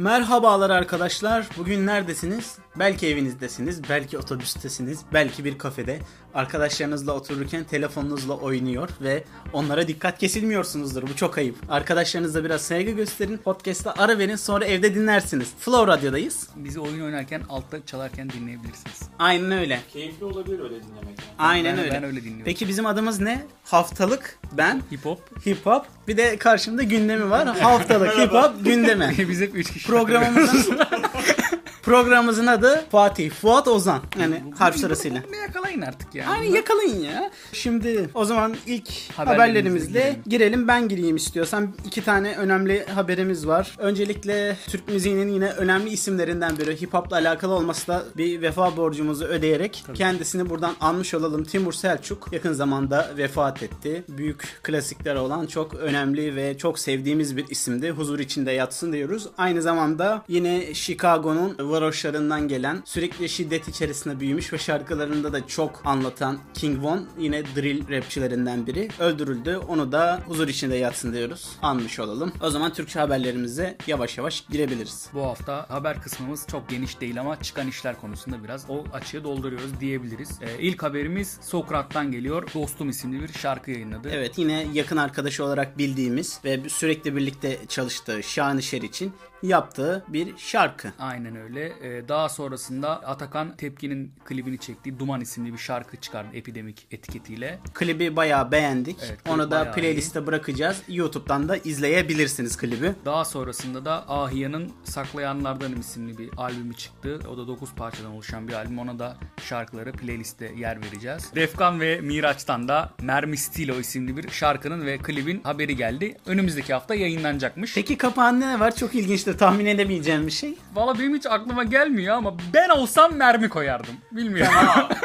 Merhabalar arkadaşlar. Bugün neredesiniz? Belki evinizdesiniz, belki otobüstesiniz, belki bir kafede. Arkadaşlarınızla otururken telefonunuzla oynuyor ve onlara dikkat kesilmiyorsunuzdur. Bu çok ayıp. Arkadaşlarınızla biraz saygı gösterin. Podcast'a ara verin sonra evde dinlersiniz. Flow Radyo'dayız. Bizi oyun oynarken altta çalarken dinleyebilirsiniz. Aynen öyle. Keyifli olabilir öyle dinlemek. yani. Aynen Ben- öyle. ben öyle dinliyorum. Peki bizim adımız ne? Haftalık ben Hip hop. hip hop. Bir de karşımda gündemi var. Haftalık hip hop gündemi. Biz hep 3 kişi. Programımızın programımızın adı Fatih, Fuat, Ozan. Yani harf sırasıyla. Ne yakalayın artık yani. Hani yakalayın ya. Şimdi o zaman ilk Haberlerimizle girelim. girelim. Ben gireyim istiyorsan. İki tane önemli haberimiz var. Öncelikle Türk müziğinin yine önemli isimlerinden biri. Hip hopla alakalı olması da bir vefa borcumuzu ödeyerek kendisini buradan anmış olalım. Timur Selçuk yakın zamanda vefat etti. Büyük klasikler olan çok önemli ve çok sevdiğimiz bir isimdi. Huzur içinde yatsın diyoruz. Aynı zamanda yine Chicago'nun varoşlarından gelen sürekli şiddet içerisinde büyümüş ve şarkılarında da çok anlatan King Von yine drill rapçilerinden biri öldürüldü. Onu da huzur içinde yatsın diyoruz. Anmış olalım. O zaman Türkçe haberlerimize yavaş yavaş girebiliriz. Bu hafta haber kısmımız çok geniş değil ama çıkan işler konusunda biraz o açığı dolduruyoruz diyebiliriz. Ee, ilk haberimiz Sokrat'tan geliyor. Dostum isimli bir şarkı yayınladı. Evet yine yakın arkadaşı olarak bildiğimiz ve sürekli birlikte çalıştığı Şanışer için yaptığı bir şarkı. Aynen öyle. Ee, daha sonrasında Atakan Tepki'nin klibini çektiği Duman isimli bir şarkı çıkardı Epidemik etiketiyle. Klibi bayağı beğendik. Evet, Onu da playliste bırakacağız. YouTube'dan da izleyebilirsiniz klibi. Daha sonrasında da Ahiya'nın Saklayanlardanım isimli bir albümü çıktı. O da 9 parçadan oluşan bir albüm. Ona da şarkıları playliste yer vereceğiz. Defkan ve Miraç'tan da Mermi Stilo isimli bir şarkının ve klibin haberi geldi. Önümüzdeki hafta yayınlanacakmış. Peki kapağında ne var? Çok ilginçtir. Tahmin edemeyeceğim bir şey. Valla benim hiç aklıma gelmiyor ama ben olsam mermi koyardım. Bilmiyorum.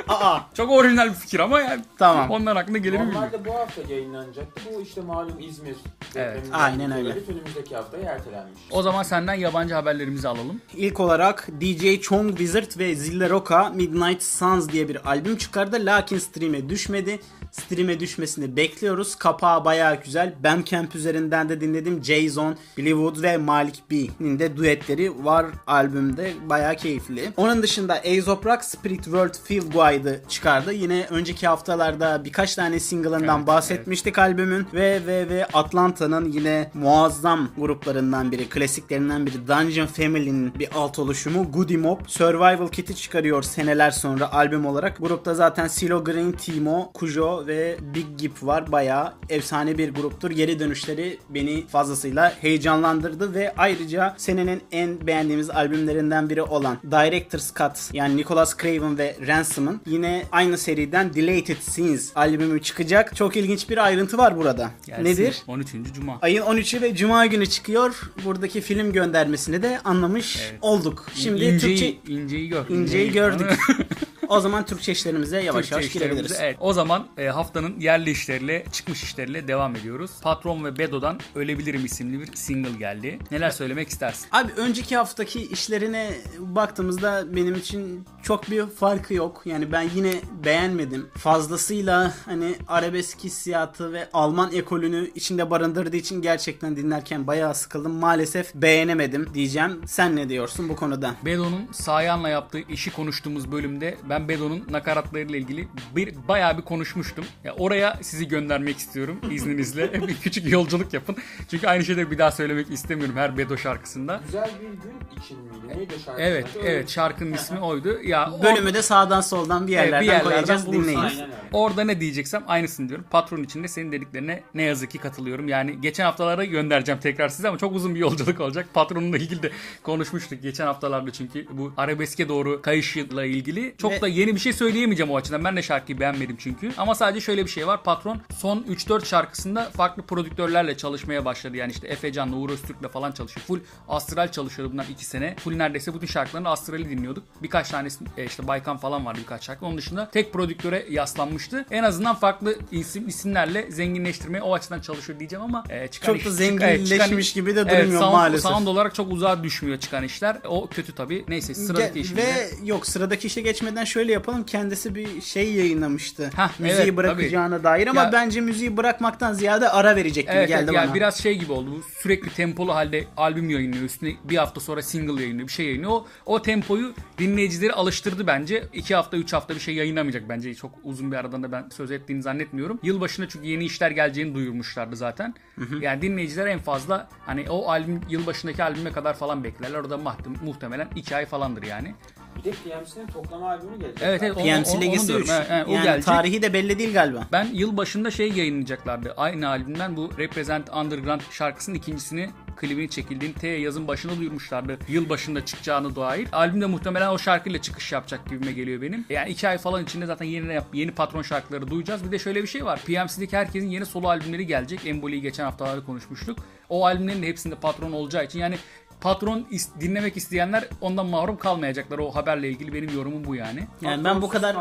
Aa, Çok orijinal bir fikir ama yani. Tamam. Onların aklına gelir mi bilmiyorum. Normalde bu hafta yayınlanacaktı. Bu işte malum İzmir. Evet, depreminden aynen öyle. dolayı Önümüzdeki haftaya ertelenmiş. O zaman senden yabancı haberlerimizi alalım. İlk olarak DJ Chong Wizard ve Zilla Roca Midnight Suns diye bir albüm çıkardı. Lakin stream'e düşmedi. Stream'e düşmesini bekliyoruz. Kapağı bayağı güzel. Bandcamp üzerinden de dinledim. Jason, Bollywood ve Malik B'nin de duetleri var albümde. Bayağı keyifli. Onun dışında Aesop Rock Spirit World Field Guide'ı çıkardı. Yine önceki haftalarda birkaç tane single'ından Evet, bahsetmiştik albümün. Ve ve ve Atlanta'nın yine muazzam gruplarından biri, klasiklerinden biri Dungeon Family'nin bir alt oluşumu Goody Mob Survival Kit'i çıkarıyor seneler sonra albüm olarak. Grupta zaten Silo Green, Timo, Kujo ve Big Gip var. Bayağı efsane bir gruptur. Geri dönüşleri beni fazlasıyla heyecanlandırdı ve ayrıca senenin en beğendiğimiz albümlerinden biri olan Director's Cut yani Nicholas Craven ve Ransom'ın yine aynı seriden Deleted Scenes albümü çıkacak. Çok ilginç bir ayrıntı var burada. Gelsin. Nedir? 13. Cuma. Ayın 13'ü ve Cuma günü çıkıyor. Buradaki film göndermesini de anlamış Evet. olduk. Şimdi İnceyi, Türkçe inceyi gör. inceyi gördük. o zaman Türkçe işlerimize yavaş Türkçe yavaş girebiliriz. Evet. O zaman e, haftanın yerli işleriyle, çıkmış işleriyle devam ediyoruz. Patron ve Bedo'dan Ölebilirim isimli bir single geldi. Neler söylemek istersin? Abi önceki haftaki işlerine baktığımızda benim için çok bir farkı yok. Yani ben yine beğenmedim. Fazlasıyla hani arabesk hissiyatı ve Alman ekolünü içinde barındırdığı için gerçekten dinlerken bayağı sıkıldım. Maalesef beğenemedim diyeceğim. Sen ne diyorsun bu konuda? Bedo'nun Sayan'la yaptığı işi konuştuğumuz bölümde ben Bedo'nun nakaratlarıyla ilgili bir bayağı bir konuşmuştum. Ya oraya sizi göndermek istiyorum izninizle. bir küçük yolculuk yapın. Çünkü aynı şeyleri bir daha söylemek istemiyorum her Bedo şarkısında. Güzel bir gün için miydi? Neydi şarkı? Evet, Öyle evet şarkının ismi oydu. Ya Bölümü de sağdan soldan bir yerlerden, bir yerlerden koyacağız bulursun. dinleyin. Aynen öyle. Orada ne diyeceksem aynısını diyorum. Patron için de senin dediklerine ne yazık ki katılıyorum. Yani geçen haftalara göndereceğim tekrar size ama çok uzun bir yolculuk olacak. Patronunla ilgili de konuşmuştuk geçen haftalarda çünkü bu arabeske doğru kayışla ilgili. Çok Ve- da yeni bir şey söyleyemeyeceğim o açıdan. Ben de şarkıyı beğenmedim çünkü. Ama sadece şöyle bir şey var. Patron son 3-4 şarkısında farklı prodüktörlerle çalışmaya başladı. Yani işte Efe Can'la, Uğur Öztürk'le falan çalışıyor. Full Astral çalışıyordu bundan 2 sene. Full neredeyse bütün şarkılarını Astral'i dinliyorduk. Birkaç tanesini e, işte Baykan falan vardı birkaç şarkı. Onun dışında tek prodüktöre yaslanmıştı. En azından farklı isim isimlerle zenginleştirmeye o açıdan çalışıyor diyeceğim ama e, çıkan Çok da iş- çıkan- zenginleşmiş gibi de evet, durmuyor sound, maalesef. Sound olarak çok uzağa düşmüyor çıkan işler. O kötü tabii. Neyse sıradaki işimize. Ve yok sıradaki işe geçmeden şöyle yapalım. Kendisi bir şey yayınlamıştı. Hah, müziği evet, bırakacağına dair ama Ya- bence müziği bırakmaktan ziyade ara verecek gibi Evet, geldi evet bana. yani biraz şey gibi oldu. Bu sürekli tempolu halde albüm yayınlıyor. Üstüne bir hafta sonra single yayınlıyor. Bir şey yayınlıyor. O, o tempoyu dinleyicileri alıştırdı bence. İki hafta, üç hafta bir şey yayınlamayacak bence. Çok uzun bir aradan da ben söz ettiğini zannetmiyorum. Yılbaşında çünkü yeni işler geleceğini duyurmuşlardı zaten. Yani dinleyiciler en fazla hani o albüm yılbaşındaki albüme kadar falan beklerler. Orada muhtemelen iki ay falandır yani. Bir de PMC'nin toplama albümü gelecek. Evet, evet. PMC onu Legacy diyorum. 3. Evet, evet, o yani gelecek. tarihi de belli değil galiba. Ben yılbaşında şey yayınlayacaklardı. Aynı albümden bu Represent Underground şarkısının ikincisini klibini çekildiğini T yazın başında duyurmuşlardı. Yılbaşında çıkacağını dair. Albümde muhtemelen o şarkıyla çıkış yapacak gibime geliyor benim. Yani iki ay falan içinde zaten yeni yeni patron şarkıları duyacağız. Bir de şöyle bir şey var. PMC'deki herkesin yeni solo albümleri gelecek. Emboli'yi geçen haftalarda konuşmuştuk. O albümlerin de hepsinde patron olacağı için yani patron is- dinlemek isteyenler ondan mahrum kalmayacaklar. O haberle ilgili benim yorumum bu yani. Yani ben bu kadar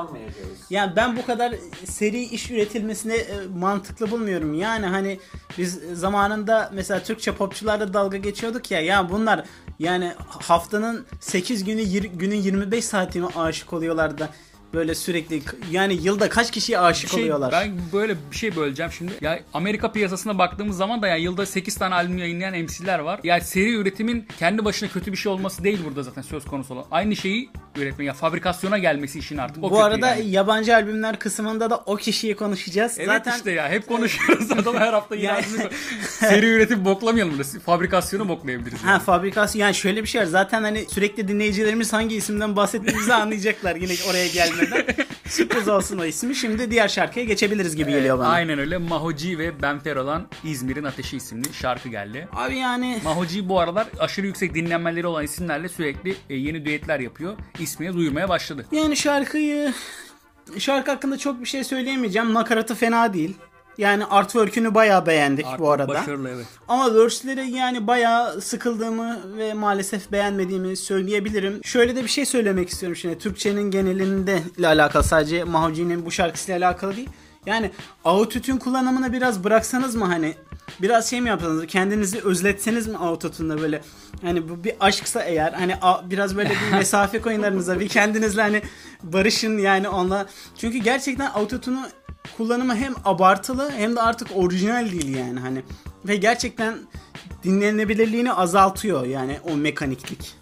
yani ben bu kadar seri iş üretilmesini e, mantıklı bulmuyorum. Yani hani biz zamanında mesela Türkçe popçularla dalga geçiyorduk ya ya bunlar yani haftanın 8 günü yir- günün 25 saatine aşık oluyorlar da böyle sürekli yani yılda kaç kişiye aşık şey, oluyorlar. Ben böyle bir şey böleceğim şimdi. Ya Amerika piyasasına baktığımız zaman da yani yılda 8 tane albüm yayınlayan MC'ler var. Yani seri üretimin kendi başına kötü bir şey olması değil burada zaten söz konusu olan. Aynı şeyi üretme ya fabrikasyona gelmesi işin artık. O Bu arada yani. yabancı albümler kısmında da o kişiyi konuşacağız. Evet Zaten işte ya hep konuşuyoruz adam her hafta yine Yani- Seri üretim boklamayalım burada. Fabrikasyonu boklayabiliriz. Ha Yani. fabrikasyon yani şöyle bir şey var. Zaten hani sürekli dinleyicilerimiz hangi isimden bahsettiğimizi anlayacaklar yine oraya gelmeden. Sürpriz olsun o ismi. Şimdi diğer şarkıya geçebiliriz gibi geliyor bana. Aynen öyle. Mahoji ve Benfero'dan İzmir'in Ateşi isimli şarkı geldi. Abi yani Mahoji bu aralar aşırı yüksek dinlenmeleri olan isimlerle sürekli e, yeni düetler yapıyor. İsmini duyurmaya başladı. yani şarkıyı şarkı hakkında çok bir şey söyleyemeyeceğim. Nakaratı fena değil. Yani artwork'ünü bayağı beğendik Artık bu arada. Başarılı evet. Ama verse'leri yani bayağı sıkıldığımı ve maalesef beğenmediğimi söyleyebilirim. Şöyle de bir şey söylemek istiyorum şimdi. Türkçenin genelinde ile alakalı sadece Mahoji'nin bu şarkısıyla alakalı değil. Yani autotune kullanımını biraz bıraksanız mı hani biraz şey mi yapsanız kendinizi özletseniz mi autotune'da böyle hani bu bir aşksa eğer hani a- biraz böyle bir mesafe koyun aranıza bir kendinizle hani barışın yani onunla çünkü gerçekten autotune'u kullanımı hem abartılı hem de artık orijinal değil yani hani ve gerçekten dinlenebilirliğini azaltıyor yani o mekaniklik.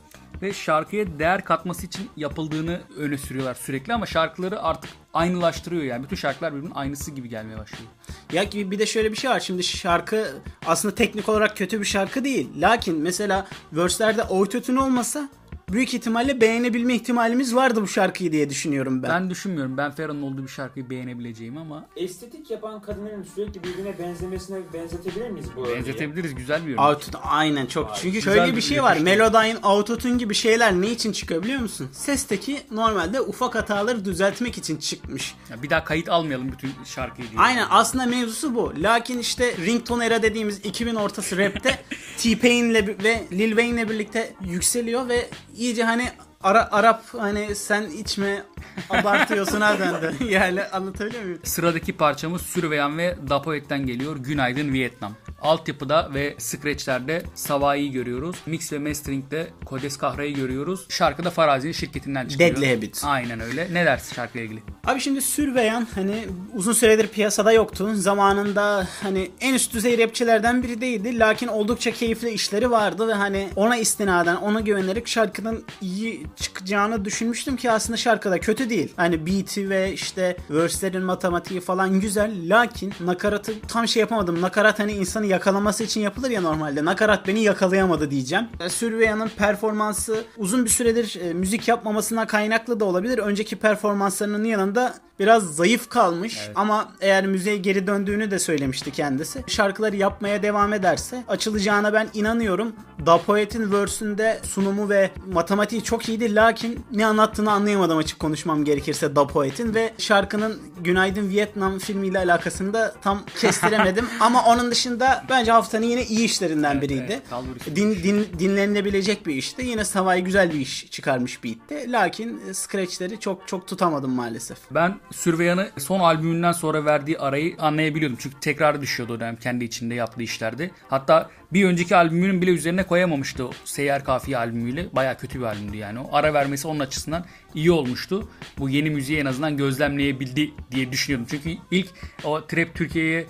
Ve şarkıya değer katması için yapıldığını öne sürüyorlar sürekli ama şarkıları artık aynılaştırıyor yani. Bütün şarkılar birbirinin aynısı gibi gelmeye başlıyor. Ya gibi bir de şöyle bir şey var. Şimdi şarkı aslında teknik olarak kötü bir şarkı değil. Lakin mesela verse'lerde autotune olmasa büyük ihtimalle beğenebilme ihtimalimiz vardı bu şarkıyı diye düşünüyorum ben. Ben düşünmüyorum ben Ferhan'ın olduğu bir şarkıyı beğenebileceğim ama Estetik yapan kadınların sürekli birbirine benzemesine benzetebilir miyiz bu örneği? benzetebiliriz güzel bir örnek. Autotune aynen çok. Çünkü güzel şöyle bir bir şey var. Melodyne, autotune gibi şeyler ne için çıkıyor biliyor musun? Sesteki normalde ufak hataları düzeltmek için çıkmış. Ya bir daha kayıt almayalım bütün şarkıyı diye. Aynen aslında mevzusu bu. Lakin işte ringtone era dediğimiz 2000 ortası rapte T-Pain'le ve Lil Wayne'le birlikte yükseliyor ve iyice hani Ara, Arap hani sen içme abartıyorsun'a döndü. yani anlatabiliyor muyum? Sıradaki parçamız Sürveyan ve Dapoet'ten geliyor. Günaydın Vietnam. Altyapıda ve scratchlerde Savai'yi görüyoruz. Mix ve mastering'de Kodes Kahra'yı görüyoruz. Şarkıda Farazi'nin şirketinden çıkıyor. Deadly Habit. Aynen öyle. Ne dersin şarkıyla ilgili? Abi şimdi Sürveyan hani uzun süredir piyasada yoktu. Zamanında hani en üst düzey rapçilerden biri değildi. Lakin oldukça keyifli işleri vardı ve hani ona istinaden ona güvenerek şarkının iyi çıkacağını düşünmüştüm ki aslında şarkıda kötü değil. Hani beat'i ve işte verse'lerin matematiği falan güzel. Lakin nakaratı tam şey yapamadım. Nakarat hani insanı yakalaması için yapılır ya normalde. Nakarat beni yakalayamadı diyeceğim. Sürveyan'ın performansı uzun bir süredir e, müzik yapmamasına kaynaklı da olabilir. Önceki performanslarının yanında biraz zayıf kalmış ama eğer müziğe geri döndüğünü de söylemişti kendisi. Şarkıları yapmaya devam ederse açılacağına ben inanıyorum. Da Poet'in verse'ünde sunumu ve matematiği çok iyiydi lakin ne anlattığını anlayamadım açık konuşmam gerekirse Da Poet'in ve şarkının Günaydın Vietnam filmiyle alakasını da tam kestiremedim ama onun dışında bence haftanın yine iyi işlerinden Evet, biriydi. evet, Din, din, dinlenilebilecek bir işti. Yine Savay güzel bir iş çıkarmış beatte. Lakin e, scratchleri çok çok tutamadım maalesef. Ben Sürveyan'ı son albümünden sonra verdiği arayı anlayabiliyordum. Çünkü tekrar düşüyordu o dönem kendi içinde yaptığı işlerde. Hatta bir önceki albümünün bile üzerine koyamamıştı o Seyyar Kafiye albümüyle. Baya kötü bir albümdü yani. O ara vermesi onun açısından iyi olmuştu. Bu yeni müziği en azından gözlemleyebildi diye düşünüyorum. Çünkü ilk o trap Türkiye'ye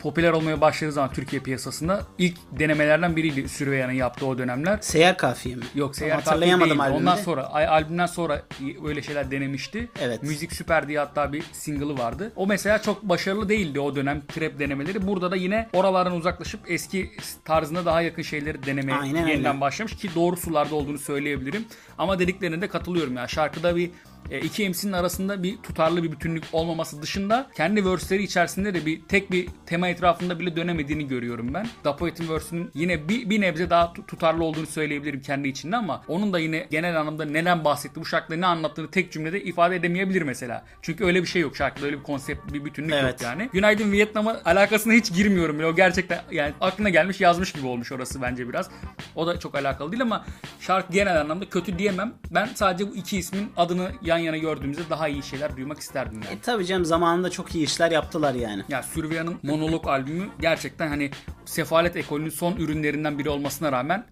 popüler olmaya başladığı zaman Türkiye piyasasında ilk denemelerden biriydi Sürveyan'ın yaptığı o dönemler. Seyyar kafiye mi? Yok Seyyar Kafiye Hatırlayamadım değildi. albümü Ondan sonra albümden sonra öyle şeyler denemişti. Evet. Müzik Süper diye hatta bir single'ı vardı. O mesela çok başarılı değildi o dönem trap denemeleri. Burada da yine oralardan uzaklaşıp eski tarzına daha yakın şeyleri denemeye Aynen yeniden öyle. başlamış ki doğru sularda olduğunu söyleyebilirim. Ama dediklerine de katılıyorum ya. Şarkıda bir iki MC'nin arasında bir tutarlı bir bütünlük olmaması dışında kendi verse'leri içerisinde de bir tek bir tema etrafında bile dönemediğini görüyorum ben. Dapoet'in verse'ünün yine bir, bir nebze daha tu- tutarlı olduğunu söyleyebilirim kendi içinde ama onun da yine genel anlamda neden bahsetti, bu şarkıda ne anlattığını tek cümlede ifade edemeyebilir mesela. Çünkü öyle bir şey yok şarkıda öyle bir konsept, bir bütünlük Evet. yok yani. Günaydın Vietnam'a alakasına hiç girmiyorum bile. O gerçekten yani aklına gelmiş yazmış gibi olmuş orası bence biraz. O da çok alakalı değil ama şarkı genel anlamda kötü diyemem. Ben sadece bu iki ismin adını yan yana gördüğümüzde daha iyi şeyler duymak isterdim yani. E, tabii canım zamanında çok iyi işler yaptılar yani. Ya Sürveya'nın monolog albümü gerçekten hani sefalet ekolünün son ürünlerinden biri olmasına rağmen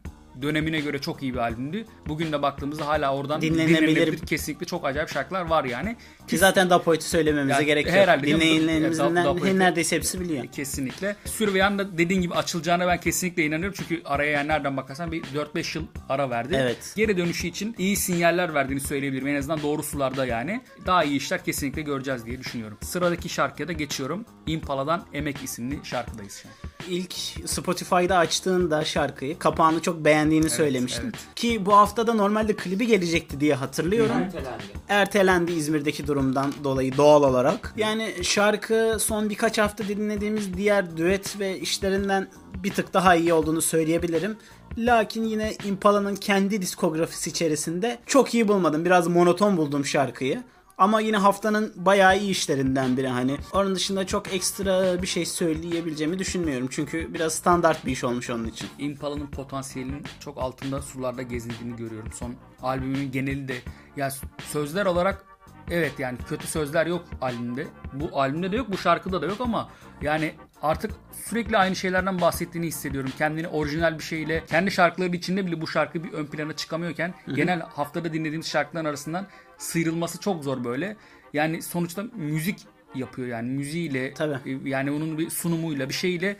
dönemine göre çok iyi bir albümdü. Bugün de baktığımızda hala oradan Dinlenebilir. dinlenebilir. Kesinlikle çok acayip şarkılar var yani. Ki zaten Dapoet'i söylememize Yani gerek yok. herhalde Dinleyenlerimizin Dapoet'i- neredeyse hepsi biliyor. Kesinlikle. Sürveyan da dediğin gibi açılacağına ben kesinlikle inanıyorum. Çünkü araya yani nereden bakarsan bir 4-5 yıl ara verdi. Evet. Geri dönüşü için iyi sinyaller verdiğini söyleyebilirim. En azından doğru sularda yani. Daha iyi işler kesinlikle göreceğiz diye düşünüyorum. Sıradaki şarkıya da geçiyorum. Impala'dan Emek isimli şarkıdayız şu an. İlk Spotify'da açtığında şarkıyı kapağını çok beğendiğini söylemiştin. evet. Ki bu haftada normalde klibi gelecekti diye hatırlıyorum. Ertelendi. Ertelendi İzmir'deki durumdan dolayı doğal olarak. Yani şarkı son birkaç hafta dinlediğimiz diğer düet ve işlerinden bir tık daha iyi olduğunu söyleyebilirim. Lakin yine Impala'nın kendi diskografisi içerisinde çok iyi bulmadım. Biraz monoton buldum şarkıyı. Ama yine haftanın bayağı iyi işlerinden biri hani. Onun dışında çok ekstra bir şey söyleyebileceğimi düşünmüyorum. Çünkü biraz standart bir iş olmuş onun için. Impala'nın potansiyelinin çok altında sularda gezindiğini görüyorum. Son albümün geneli de ya sözler olarak evet yani kötü sözler yok albümde. Bu albümde de yok, bu şarkıda da yok ama yani artık sürekli aynı şeylerden bahsettiğini hissediyorum. Kendini orijinal bir şeyle, kendi şarkıları içinde bile bu şarkı bir ön plana çıkamıyorken genel haftada dinlediğimiz şarkıların arasından sıyrılması çok zor böyle. Yani sonuçta müzik yapıyor yani müziğiyle Tabii. yani onun bir sunumuyla bir şeyle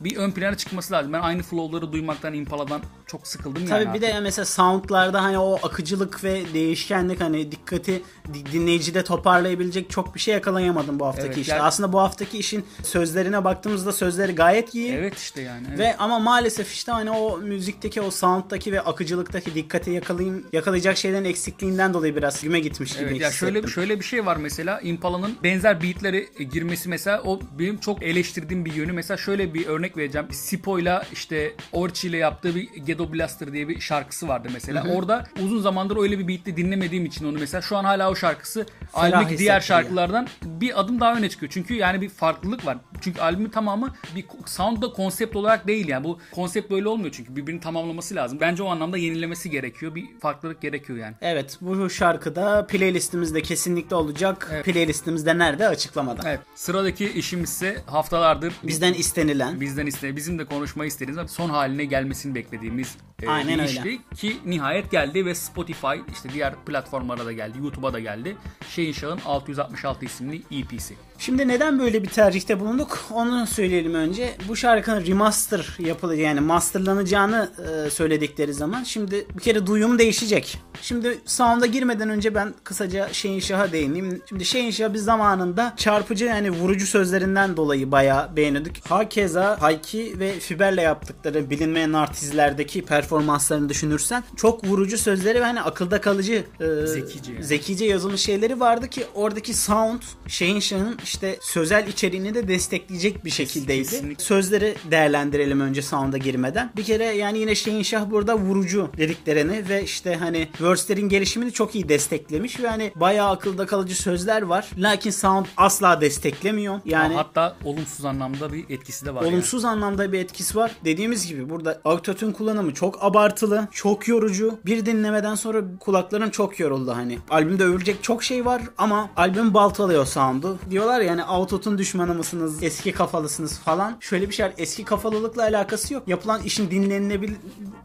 bir ön plana çıkması lazım. Ben aynı flow'ları duymaktan Impala'dan çok sıkıldım Tabii yani. bir de mesela soundlarda hani o akıcılık ve değişkenlik hani dikkati di- dinleyicide toparlayabilecek çok bir şey yakalayamadım bu haftaki Evet, işte. yani- Aslında bu haftaki işin sözlerine baktığımızda sözleri gayet iyi. Evet işte yani. evet. Ve ama maalesef işte hani o müzikteki o sound'daki ve akıcılıktaki dikkati yakalayayım yakalayacak şeylerin eksikliğinden dolayı biraz güme gitmiş gibi Evet ya şöyle hissettim. şöyle bir şey var mesela Impala'nın benzer beatleri girmesi mesela o benim çok eleştirdiğim bir yönü. Mesela şöyle bir örnek vereceğim. Sipo'yla işte Orchi ile yaptığı bir Ghetto Blaster diye bir şarkısı vardı mesela. Orada uzun zamandır öyle bir beatle dinlemediğim için onu mesela şu an hala o şarkısı albümdeki diğer şarkılardan bir adım daha öne çıkıyor. Çünkü yani bir farklılık var. Çünkü albümün tamamı bir soundda konsept olarak değil yani. Bu konsept böyle olmuyor çünkü birbirini tamamlaması lazım. Bence o anlamda yenilemesi gerekiyor. Bir farklılık gerekiyor yani. Evet bu şarkıda playlistimizde kesinlikle olacak. Playlistimizde nerede açıklamada. Evet. Sıradaki işimiz ise haftalardır Bizden istenilen. Bizden iste bizim de konuşmayı istediğimiz son haline gelmesini beklediğimiz e, Aynen bir öyle. ki nihayet geldi ve Spotify işte diğer platformlara da geldi, YouTube'a da geldi. Şeyin Şah'ın 666 isimli EP'si. Şimdi neden böyle bir tercihte bulunduk? Onu söyleyelim önce. Bu şarkının remaster yapılacak yani masterlanacağını e, söyledikleri zaman şimdi bir kere duyum değişecek. Şimdi sound'a girmeden önce ben kısaca Şeyin Şah'a değineyim. Şimdi Şeyin Şah biz zamanında çarpıcı yani vurucu sözlerinden dolayı bayağı beğeniyorduk. Hakeza Hayki ve Fiber'le yaptıkları bilinmeyen artizlerdeki performanslarını düşünürsen çok vurucu sözleri ve hani akılda kalıcı e, Zekice yani. zekice yazılmış şeyleri vardı ki oradaki sound şeyin şahın işte sözel içeriğini de destekleyecek bir şekildeydi. kesinlikle. Sözleri değerlendirelim önce sound'a girmeden. Bir kere yani yine şeyin şah burada vurucu dediklerini ve işte hani verse'lerin gelişimini çok iyi desteklemiş ve hani bayağı akılda kalıcı sözler var. Lakin sound asla desteklemiyor. Yani Hatta olumsuz anlamda bir etkisi de var. yani. Olumsuz anlamda bir etkisi var. Dediğimiz gibi burada autotune kullanımı çok abartılı, çok yorucu. Bir dinlemeden sonra kulaklarım çok yoruldu hani. Albümde övülecek çok şey var ama albüm baltalıyor sound'u. Diyorlar yani autotune düşmanı mısınız, eski kafalısınız falan. Şöyle bir şey var. Eski kafalılıkla alakası yok. Yapılan işin dinlenilebilir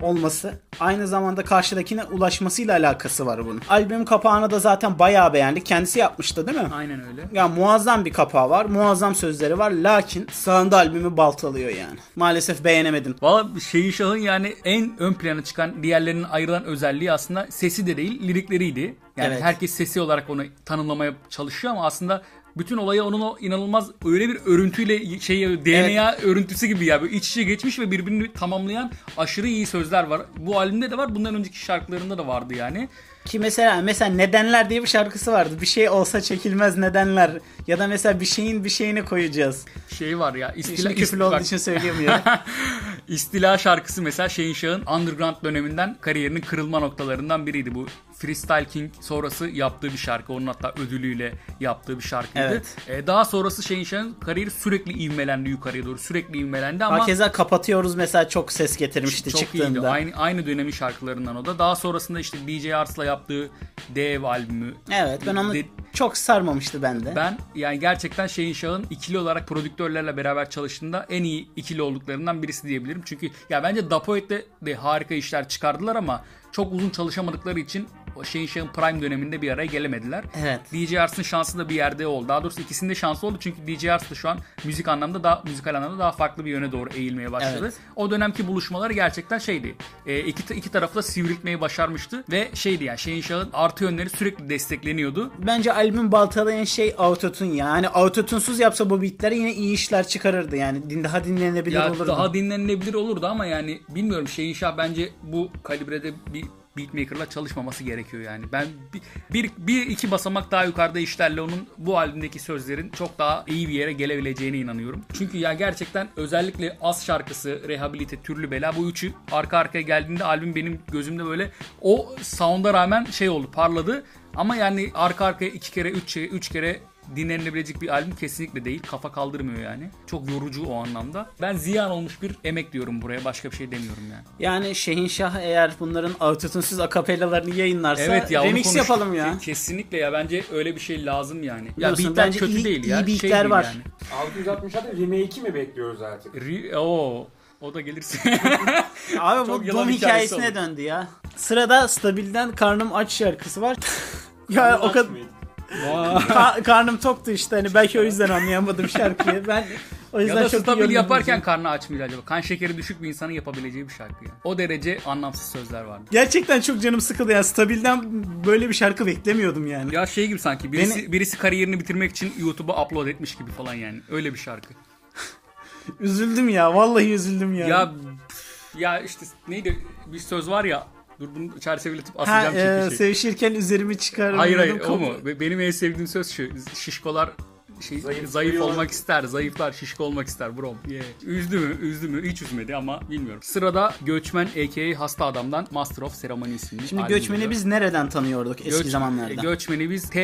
olması aynı zamanda karşıdakine ulaşmasıyla alakası var bunun. Albüm kapağını da zaten bayağı beğendik. Kendisi yapmıştı değil mi? Aynen öyle. Ya muazzam bir kapağı var, muazzam sözleri var. Lakin sağında albümü baltalıyor yani. Maalesef beğenemedim. Valla şeyin şahın yani en ön plana çıkan diğerlerinin ayrılan özelliği aslında sesi de değil lirikleriydi. Yani Evet. herkes sesi olarak onu tanımlamaya çalışıyor ama aslında bütün olaya onun o inanılmaz öyle bir örüntüyle şey DNA örüntüsü gibi ya böyle iç içe geçmiş ve birbirini tamamlayan aşırı iyi sözler var. Bu albümde de var. Bundan önceki şarkılarında da vardı yani. Ki mesela mesela nedenler diye bir şarkısı vardı. Bir şey olsa çekilmez nedenler ya da mesela bir şeyin bir şeyine koyacağız. Şey var ya istila, küfürlü olduğu için söyleyemiyorum. İstila şarkısı mesela Şeyin Şah'ın underground döneminden kariyerinin kırılma noktalarından biriydi. Bu Freestyle King sonrası yaptığı bir şarkı. Onun hatta ödülüyle yaptığı bir şarkıydı. Evet. Ee, daha sonrası Şeyin Şah'ın kariyeri sürekli ivmelendi yukarıya doğru. Sürekli ivmelendi ama Hakeza kapatıyoruz mesela çok ses getirmişti çok çıktığında. iyiydi. Aynı, aynı dönemin şarkılarından o da. Daha sonrasında işte DJ Ars'la yaptığı Dev albümü. Evet ben onu De- çok sarmamıştı bende. Ben yani gerçekten Şeyin Şah'ın ikili olarak prodüktörlerle beraber çalıştığında en iyi ikili olduklarından birisi diyebilirim. Çünkü ya bence Dapoet'te de harika işler çıkardılar ama çok uzun çalışamadıkları için Şeyin Şah'ın prime döneminde bir araya gelemediler. Evet. DJ Ars'ın şansı da bir yerde oldu. Daha doğrusu ikisinde şansı oldu çünkü DJ Ars da şu an müzik anlamda daha müzikal anlamda daha farklı bir yöne doğru eğilmeye başladı. Evet. O dönemki buluşmalar gerçekten şeydi. E, iki, iki tarafı da sivriltmeyi başarmıştı ve şeydi yani Şeyin Şah'ın artı yönleri sürekli destekleniyordu. Bence albüm baltalayan şey autotune ya. Yani autotune'suz yapsa bu beatleri yine iyi işler çıkarırdı yani. Din, daha dinlenebilir Ya olurdu. daha dinlenilebilir olurdu ama yani bilmiyorum Şeyin Şah bence bu kalibrede bir beatmaker'la çalışmaması gerekiyor yani. Ben bir, bir, bir iki basamak daha yukarıda işlerle onun bu albümdeki sözlerin çok daha iyi bir yere gelebileceğine inanıyorum. Çünkü ya gerçekten özellikle Az şarkısı, Rehabilite, Türlü Bela bu üçü arka arkaya geldiğinde albüm benim gözümde böyle o sound'a rağmen şey oldu parladı. Ama yani arka arkaya iki kere, üç, üç kere dinlenilebilecek bir albüm kesinlikle değil. Kafa kaldırmıyor yani. Çok yorucu o anlamda. Ben ziyan olmuş bir emek diyorum buraya. Başka bir şey demiyorum yani. Yani Şehinşah eğer bunların autotune'suz akapellalarını yayınlarsa Evet ya remix yapalım ya. Ke- Kesinlikle ya bence öyle bir şey lazım yani. Ya Biliyorsun, beatler bence kötü iyi- değil iyi ya. beatler şey değil var. Yani. 666 remake'i mi bekliyoruz artık? Ri- Oo, o da gelirse. Abi Çok bu hikayesi hikayesine oldu. döndü ya. Sırada Stabil'den Karnım Aç şarkısı var. ya o kadar Ka- karnım toktu işte hani belki o yüzden anlayamadım şarkıyı. Ben o ya yüzden da çok stabil yaparken karnı aç mıydı acaba? Kan şekeri düşük bir insanın yapabileceği bir şarkı yani. O derece anlamsız sözler vardı. Gerçekten çok canım sıkıldı ya. Stabil'den böyle bir şarkı beklemiyordum yani. Ya şey gibi sanki birisi, Beni- birisi kariyerini bitirmek için YouTube'a upload etmiş gibi falan yani. Öyle bir şarkı. Üzüldüm ya. Vallahi üzüldüm ya. Ya ya işte neydi bir söz var ya dur bunu çerçeveletip ha, asacağım e, çünkü şey. sevişirken üzerimi çıkarmıyordum. Hayır hayır o mu? Be- Benim en sevdiğim söz şu. Şişkolar şey, Zayıf zayıf, olmak ister. Zayıflar şişko olmak ister bro. Yeah. Üzdü mü? Üzdü mü? Hiç üzmedi ama bilmiyorum. Sırada Göçmen a.k.a. Hasta Adam'dan Master of Ceremony isimli Şimdi göçmeni geliyor. biz nereden tanıyorduk eski Göç- zamanlarda? Göçmeni biz te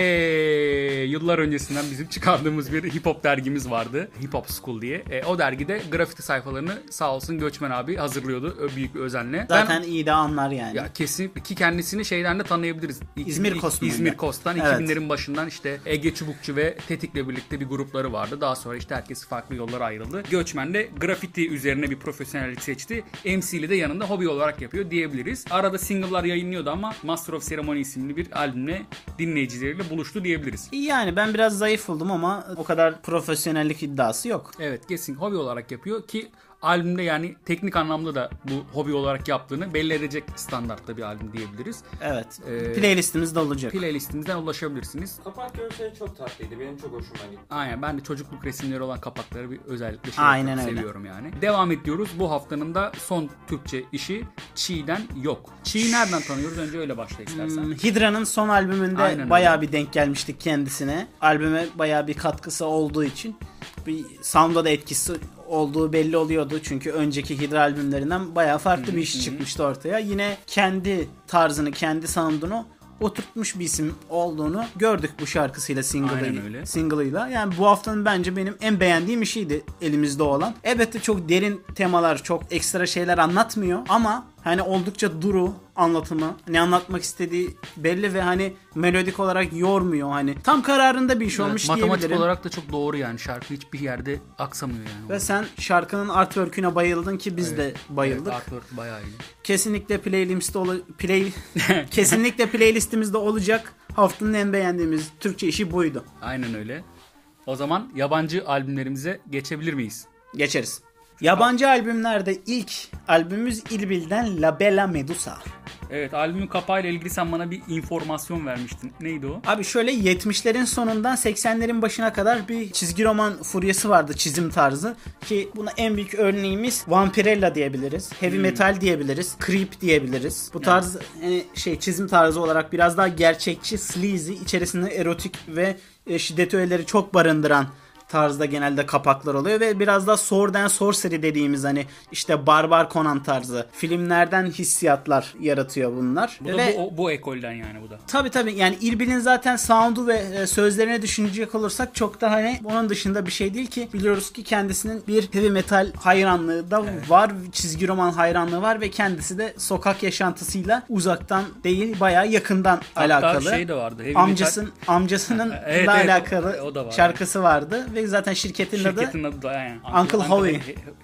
yıllar öncesinden bizim çıkardığımız bir hip hop dergimiz vardı. Hip Hop School diye. E, o dergide grafiti sayfalarını sağ olsun Göçmen abi hazırlıyordu ö- büyük bir özenle. Ben- Zaten iyi de anlar yani. ya kesinlikle ki kendisini şeyden de tanıyabiliriz. İki- İzmir Kostum'unda. İzmir Kost'tan Evet. 2000'lerin başından işte Ege Çubukçu ve Tetik'le birlikte bir grupları vardı. Daha sonra işte herkes farklı yollara ayrıldı. Göçmen de grafiti üzerine bir profesyonellik seçti. MC'li de yanında hobi olarak yapıyor diyebiliriz. Arada single'lar yayınlıyordu ama Master of Ceremony isimli bir albümle dinleyicileriyle buluştu diyebiliriz. Yani ben biraz zayıf buldum ama o kadar profesyonellik iddiası yok. Evet kesin hobi olarak yapıyor ki albümde yani teknik anlamda da bu hobi olarak yaptığını belli edecek standartta bir albüm diyebiliriz. Evet. Ee, Playlistimizde olacak. Playlistimizden ulaşabilirsiniz. Kapak görseli çok tatlıydı. Benim çok hoşuma gitti. Aynen ben de çocukluk resimleri olan kapakları bir özellikle şey Aynen öyle. seviyorum yani. Devam ediyoruz. Bu haftanın da son Türkçe işi Çiğ'den yok. Çiğ'i nereden tanıyoruz? Önce öyle başla istersen. Hmm, Hydra'nın son albümünde Aynen bayağı bir denk gelmiştik kendisine. Albüme bayağı bir katkısı olduğu için bir sound'a da etkisi olduğu belli oluyordu. Çünkü önceki Hydra albümlerinden bayağı farklı bir iş çıkmıştı ortaya. Yine kendi tarzını, kendi sound'unu oturtmuş bir isim olduğunu gördük bu şarkısıyla single'ıyla. single'ıyla. Yani bu haftanın bence benim en beğendiğim işiydi elimizde olan. Elbette çok derin temalar, çok ekstra şeyler anlatmıyor ama hani oldukça duru anlatımı, ne anlatmak istediği belli ve hani melodik olarak yormuyor hani. Tam kararında bir iş Evet, olmuş matematik diyebilirim. olarak da çok doğru yani. Şarkı hiçbir yerde aksamıyor yani. Ve sen şarkının artwork'üne bayıldın ki biz de bayıldık. Evet, artwork bayağı iyi. Kesinlikle playlistimizde ol- play kesinlikle playlistimizde olacak. Haftanın en beğendiğimiz Türkçe işi buydu. Aynen öyle. O zaman yabancı albümlerimize geçebilir miyiz? Geçeriz. Yabancı albümlerde ilk albümümüz İlbil'den La Bella Medusa. Evet albümün kapağıyla ilgili sen bana bir informasyon vermiştin. Neydi o? Abi şöyle 70'lerin sonundan 80'lerin başına kadar bir çizgi roman furyası vardı çizim tarzı. Ki buna en büyük örneğimiz Vampirella diyebiliriz. Heavy metal diyebiliriz. Creep diyebiliriz. Bu tarz hani şey çizim tarzı olarak biraz daha gerçekçi, sleazy, içerisinde erotik ve e, şiddet öğeleri çok barındıran tarzda genelde kapaklar oluyor ve biraz da Sword and Sorcery dediğimiz hani işte Barbar Conan tarzı filmlerden hissiyatlar yaratıyor bunlar. Bu da ve bu, o- bu ekolden yani bu da. Tabi tabi yani İlbil'in zaten sound'u ve e, sözlerine düşünecek olursak çok da hani onun dışında bir şey değil ki biliyoruz ki kendisinin bir heavy metal hayranlığı da var çizgi roman hayranlığı var ve kendisi de sokak yaşantısıyla uzaktan değil bayağı yakından alakalı. şey de vardı, Amcasın amcasının Evet, da evet, alakalı o da var. şarkısı vardı ve zaten şirketin, adı Şirketin adı da yani. Uncle Howie.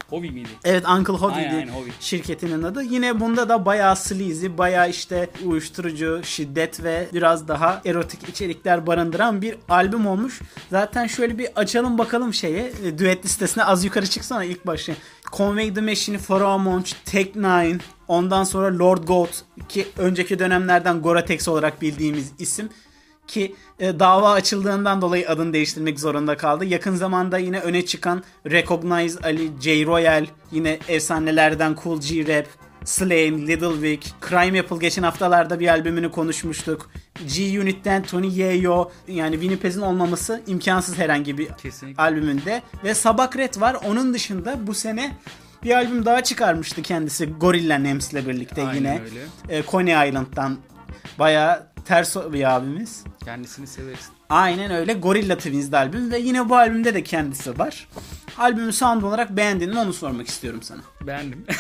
Howie miydi? Evet Uncle Howie Aynen, aynen, Howie. şirketinin adı. Yine bunda da bayağı sleazy, bayağı işte uyuşturucu, şiddet ve biraz daha erotik içerikler barındıran bir albüm olmuş. Zaten şöyle bir açalım bakalım şeye. e, Düet listesine az yukarı çıksana ilk başı. Conway the Machine, Pheromone, Tech Nine, ondan sonra Lord Goat ki önceki dönemlerden Goratex olarak bildiğimiz isim ki e, dava açıldığından dolayı adını değiştirmek zorunda kaldı. Yakın zamanda yine öne çıkan Recognize Ali, J. Royal, yine efsanelerden Cool G Rap, Slain, Little Vic, Crime Apple geçen haftalarda bir albümünü konuşmuştuk. G Unit'ten Tony Yayo yani Winnipeg'in olmaması imkansız herhangi bir Kesinlikle. albümünde. Ve Sabak Red var. Onun dışında bu sene bir albüm daha çıkarmıştı kendisi Gorilla Names'le birlikte Aynen yine. öyle. E, Coney Island'dan bayağı ters bir abimiz. Kendisini severiz. Aynen öyle. Gorilla Twins'de albüm ve yine bu albümde de kendisi var. Albümü sound olarak beğendin mi onu sormak istiyorum sana. Beğendim.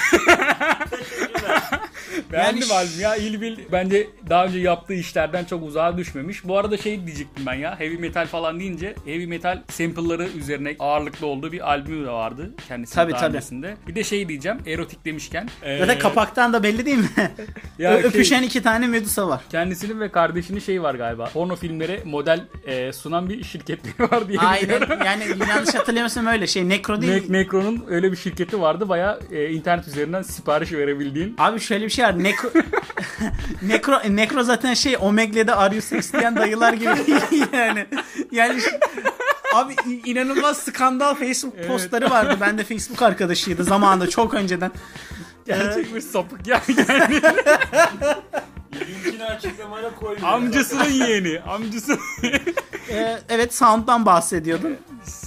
Beğendim Yani- albüm ya. İlbil bence daha önce yaptığı işlerden çok uzağa düşmemiş. Bu arada şey diyecektim ben ya. Heavy metal falan deyince heavy metal sample'ları üzerine ağırlıklı olduğu bir albümü de vardı kendisinin Tabii, daha tabii. öncesinde. Bir de şey diyeceğim erotik demişken. Zaten ee, kapaktan da belli değil mi? Ya şey- Öpüşen iki tane Medusa var. Kendisinin ve kardeşinin şey var galiba. Porno filmlere model e, sunan bir şirketleri var diye biliyorum. Aynen yani yanlış hatırlamıyorsam öyle şey Necro değil. Ne- Necro'nun öyle bir şirketi vardı. Baya internet üzerinden sipariş verebildiğin. Abi şöyle bir şey var. Necro, Necro, Necro zaten şey Omegle'de arıyorsa isteyen dayılar gibi yani. Yani Abi inanılmaz skandal Facebook postları vardı. Ben de Facebook arkadaşıydı zamanında çok önceden. Gerçek bir sapık yani. Linkini açıklamaya koyuyorum. amcasının yeğeni. Amcası. Ee, evet Sound'dan bahsediyordum.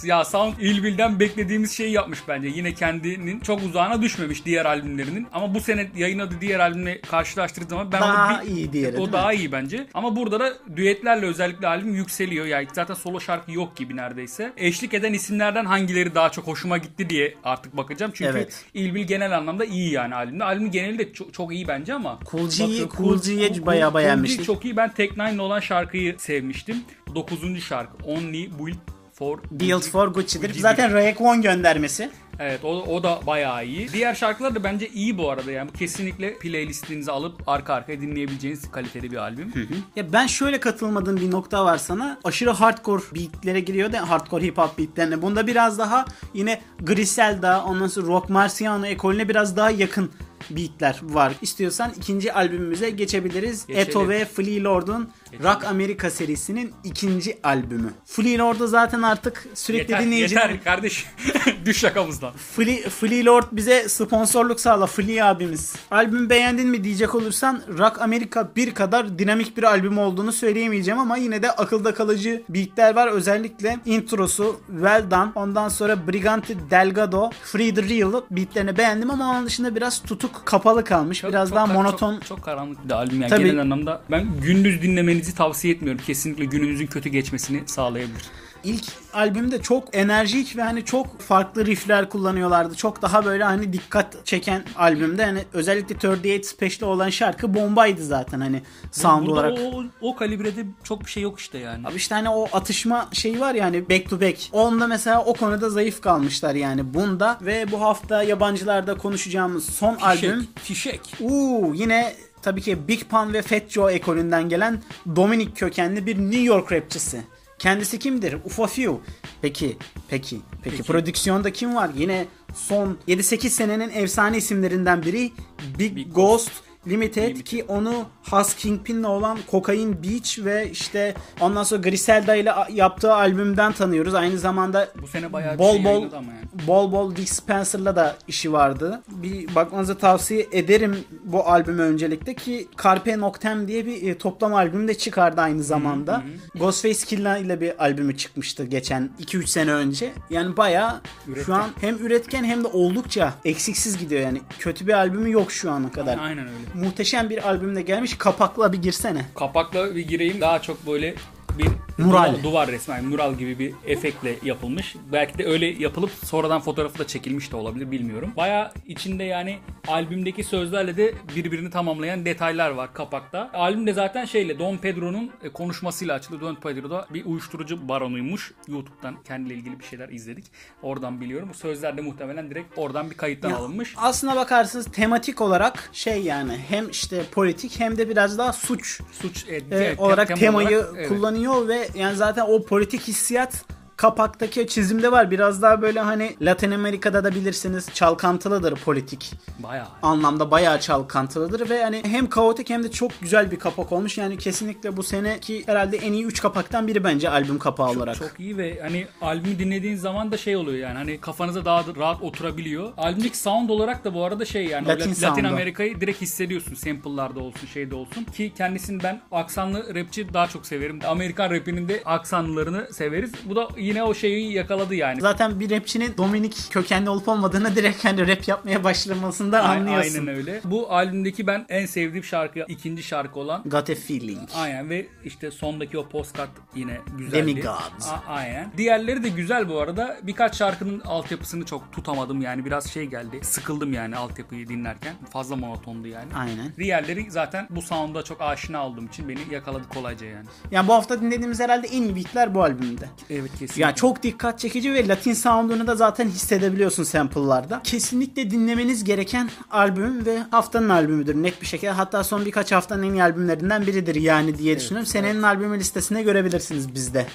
ya Sound İlbil'den beklediğimiz şeyi yapmış bence. Yine kendinin çok uzağına düşmemiş diğer albümlerinin. Ama bu sene yayınladığı diğer albümle karşılaştırdığı zaman ben Daha bir- iyi değil O mi? daha iyi bence. Ama burada da düetlerle özellikle albüm yükseliyor. Yani zaten solo şarkı yok gibi neredeyse. Eşlik eden isimlerden hangileri daha çok hoşuma gitti diye artık bakacağım. Çünkü Evet. İlbil genel anlamda iyi yani albümde. Albüm geneli de çok, çok iyi bence ama. Cool G'yi- Cool bayağı Cool G beğenmiştik. çok iyi. Ben Tek Nine'le olan şarkıyı sevmiştim. 9. şarkı. Only Built for Build for Gucci'dir. Gucci. Zaten Raekwon göndermesi. Evet o, o da bayağı iyi. Diğer şarkılar da bence iyi bu arada yani. Kesinlikle playlistinizi alıp arka arkaya dinleyebileceğiniz kaliteli bir albüm. Ya ben şöyle katılmadığım bir nokta var sana. Aşırı hardcore beatlere giriyor da hardcore hip hop beatlerine. Bunda biraz daha yine Griselda, ondan sonra Rock Marciano ekolüne biraz daha yakın beatler var. İstiyorsan ikinci albümümüze geçebiliriz. Geçelim. Eto ve Flea Lord'un Rock America serisinin ikinci albümü. Flea Lord'u zaten artık sürekli yeter, dinleyici... yeter kardeş. Düş şakamızdan. Flea, Flea Lord bize sponsorluk sağla Flea abimiz. Albüm beğendin mi diyecek olursan Rock America bir kadar dinamik bir albüm olduğunu söyleyemeyeceğim ama yine de akılda kalıcı beatler var. Özellikle introsu Well Done, ondan sonra Brigante Delgado, Free the Real beatlerini beğendim ama onun dışında biraz tutuk kapalı kalmış. Çok- biraz çok daha kar- monoton. Çok, çok karanlık bir albüm yani Tabii. genel anlamda. Ben gündüz dinlemenizi tavsiye etmiyorum. Kesinlikle gününüzün kötü geçmesini sağlayabilir. İlk albümde çok enerjik ve hani çok farklı riffler kullanıyorlardı. Çok daha böyle hani dikkat çeken albümde. Hani özellikle 38 Special olan şarkı bombaydı zaten hani sound Burada olarak. o, o kalibrede çok bir şey yok işte yani. Abi işte hani o atışma şeyi var ya hani back to back. Onda mesela o konuda zayıf kalmışlar yani bunda. Ve bu hafta yabancılarda konuşacağımız son albüm. Fişek. Uuu yine tabii ki Big Pun ve Fat Joe ekolünden gelen Dominic kökenli bir New York rapçisi. Kendisi kimdir? Ufo Few. Peki, peki, peki, Peki. prodüksiyonda kim var? Yine son 7-8 senenin efsane isimlerinden biri Big, Big Ghost Limited, Limited. ki onu Hus Kingpin'le olan Cocaine Beach ve işte ondan sonra Griselda ile yaptığı albümden tanıyoruz. Aynı zamanda Bu sene bayağı bol şey bol yani. bol bol Dick Spencer'la da işi vardı. Bir bakmanızı tavsiye ederim bu albümü öncelikle ki Carpe Noctem diye bir e, toplam albüm de çıkardı aynı zamanda. Ghostface Killah ile bir albümü çıkmıştı geçen 2-3 sene önce. Yani bayağı Üretken. şu an hem üretken hem de oldukça eksiksiz gidiyor yani. Kötü bir albümü yok şu ana kadar. Aynen öyle. Muhteşem bir albümle gelmiş. Kapakla bir girsene. Kapakla bir gireyim daha çok böyle bir Mural. duvar, duvar resmi, yani mural gibi bir efektle yapılmış. Belki de öyle yapılıp sonradan fotoğrafı da çekilmiş de olabilir bilmiyorum. Baya içinde yani albümdeki sözlerle de birbirini tamamlayan detaylar var kapakta. Albüm de zaten şeyle Don Pedro'nun e, konuşmasıyla açıldı. Don Pedro da bir uyuşturucu baronuymuş. YouTube'dan kendiyle ilgili bir şeyler izledik. Oradan biliyorum. Bu sözler de muhtemelen direkt oradan bir kayıttan Ya, alınmış. Aslına bakarsanız tematik olarak şey yani hem işte politik hem de biraz daha suç Suç e, e, olarak tema temayı olarak, evet. kullanıyor ve yani zaten o politik hissiyat kapaktaki çizimde var. Biraz daha böyle hani Latin Amerika'da da bilirsiniz çalkantılıdır politik Bayağı. anlamda bayağı çalkantılıdır ve hani hem kaotik hem de çok güzel bir kapak olmuş. Yani kesinlikle bu seneki herhalde en iyi 3 kapaktan biri bence albüm kapağı olarak. Çok iyi ve hani albümü dinlediğin zaman da şey oluyor yani hani kafanıza daha da rahat oturabiliyor. Albümdeki sound olarak da bu arada şey yani o Latin Latin, Latin. Amerika'yı direkt hissediyorsun sample'larda olsun şeyde olsun ki kendisini ben aksanlı rapçi daha çok severim. Amerikan rapinin de aksanlarını severiz. Bu da yine o şeyi yakaladı yani. Zaten bir rapçinin Dominik kökenli olup olmadığını direkt hani rap yapmaya başlamasından A- anlıyorsun. Aynen öyle. Bu albümdeki ben en sevdiğim şarkı ikinci şarkı olan Got a feeling. Aynen ve işte sondaki o postcard yine güzeldi. Demigods. A- aynen. Diğerleri de güzel bu arada. Birkaç şarkının altyapısını çok tutamadım yani biraz şey geldi. Sıkıldım yani altyapıyı dinlerken. Fazla monotondu yani. Aynen. Diğerleri zaten bu sound'a çok aşina olduğum için beni yakaladı kolayca yani. Yani bu hafta dinlediğimiz herhalde en iyi beatler bu albümde. Evet kesin. Ya çok dikkat çekici ve Latin sound'unu da zaten hissedebiliyorsun sample'larda. Kesinlikle dinlemeniz gereken albüm ve haftanın albümüdür net bir şekilde. Hatta son birkaç haftanın en iyi albümlerinden biridir yani diye düşünüyorum. Senenin albümü listesine görebilirsiniz bizde.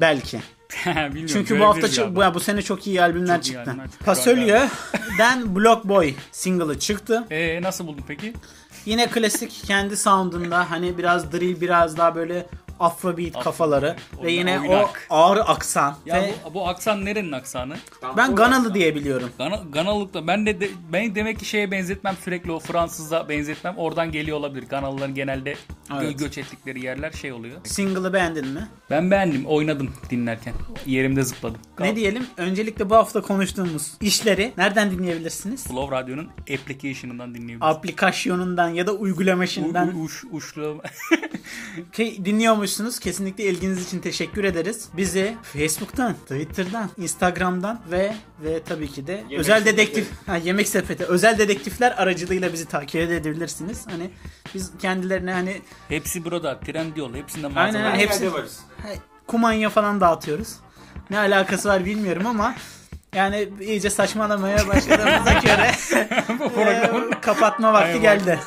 Belki. Çünkü bu hafta galiba. bu, bu sene çok iyi albümler Çok çıktı. Fasulye'den Block Boy single'ı çıktı. Ee, nasıl buldun peki? Yine klasik kendi sound'unda hani biraz drill biraz daha böyle Afrobeat kafaları ve yine oynak. o ağır aksan Ya ve bu, bu aksan nerenin aksanı? ben Ganalı diye biliyorum. Gana, Ganalıkta ben de, de ben demek ki şeye benzetmem sürekli o Fransız'a benzetmem oradan geliyor olabilir. Ganalıların genelde gö- Evet. göç ettikleri yerler şey oluyor. Single'ı beğendin mi? Ben beğendim oynadım dinlerken. Yerimde zıpladım. Ne diyelim? Öncelikle bu hafta konuştuğumuz işleri nereden dinleyebilirsiniz? Flow Radyo'nun application'ından dinleyebilirsiniz. Aplikasyonundan ya da uygulamasından uş, uçlu. Ki dinliyormuşsunuz. Kesinlikle ilginiz için teşekkür ederiz. Bizi Facebook'tan, Twitter'dan, Instagram'dan ve ve tabii ki de özel sepeti. dedektif ha, yemek sepeti özel dedektifler aracılığıyla bizi takip edebilirsiniz. Hani biz kendilerine hani Hepsi burada. Trendyol. Hepsinde mağazalar. aynen. Hepsi- varız. kumanya falan dağıtıyoruz. Ne alakası var bilmiyorum ama Yani iyice saçmalamaya başladığımıza göre Bu programın e, kapatma vakti Aynen. geldi.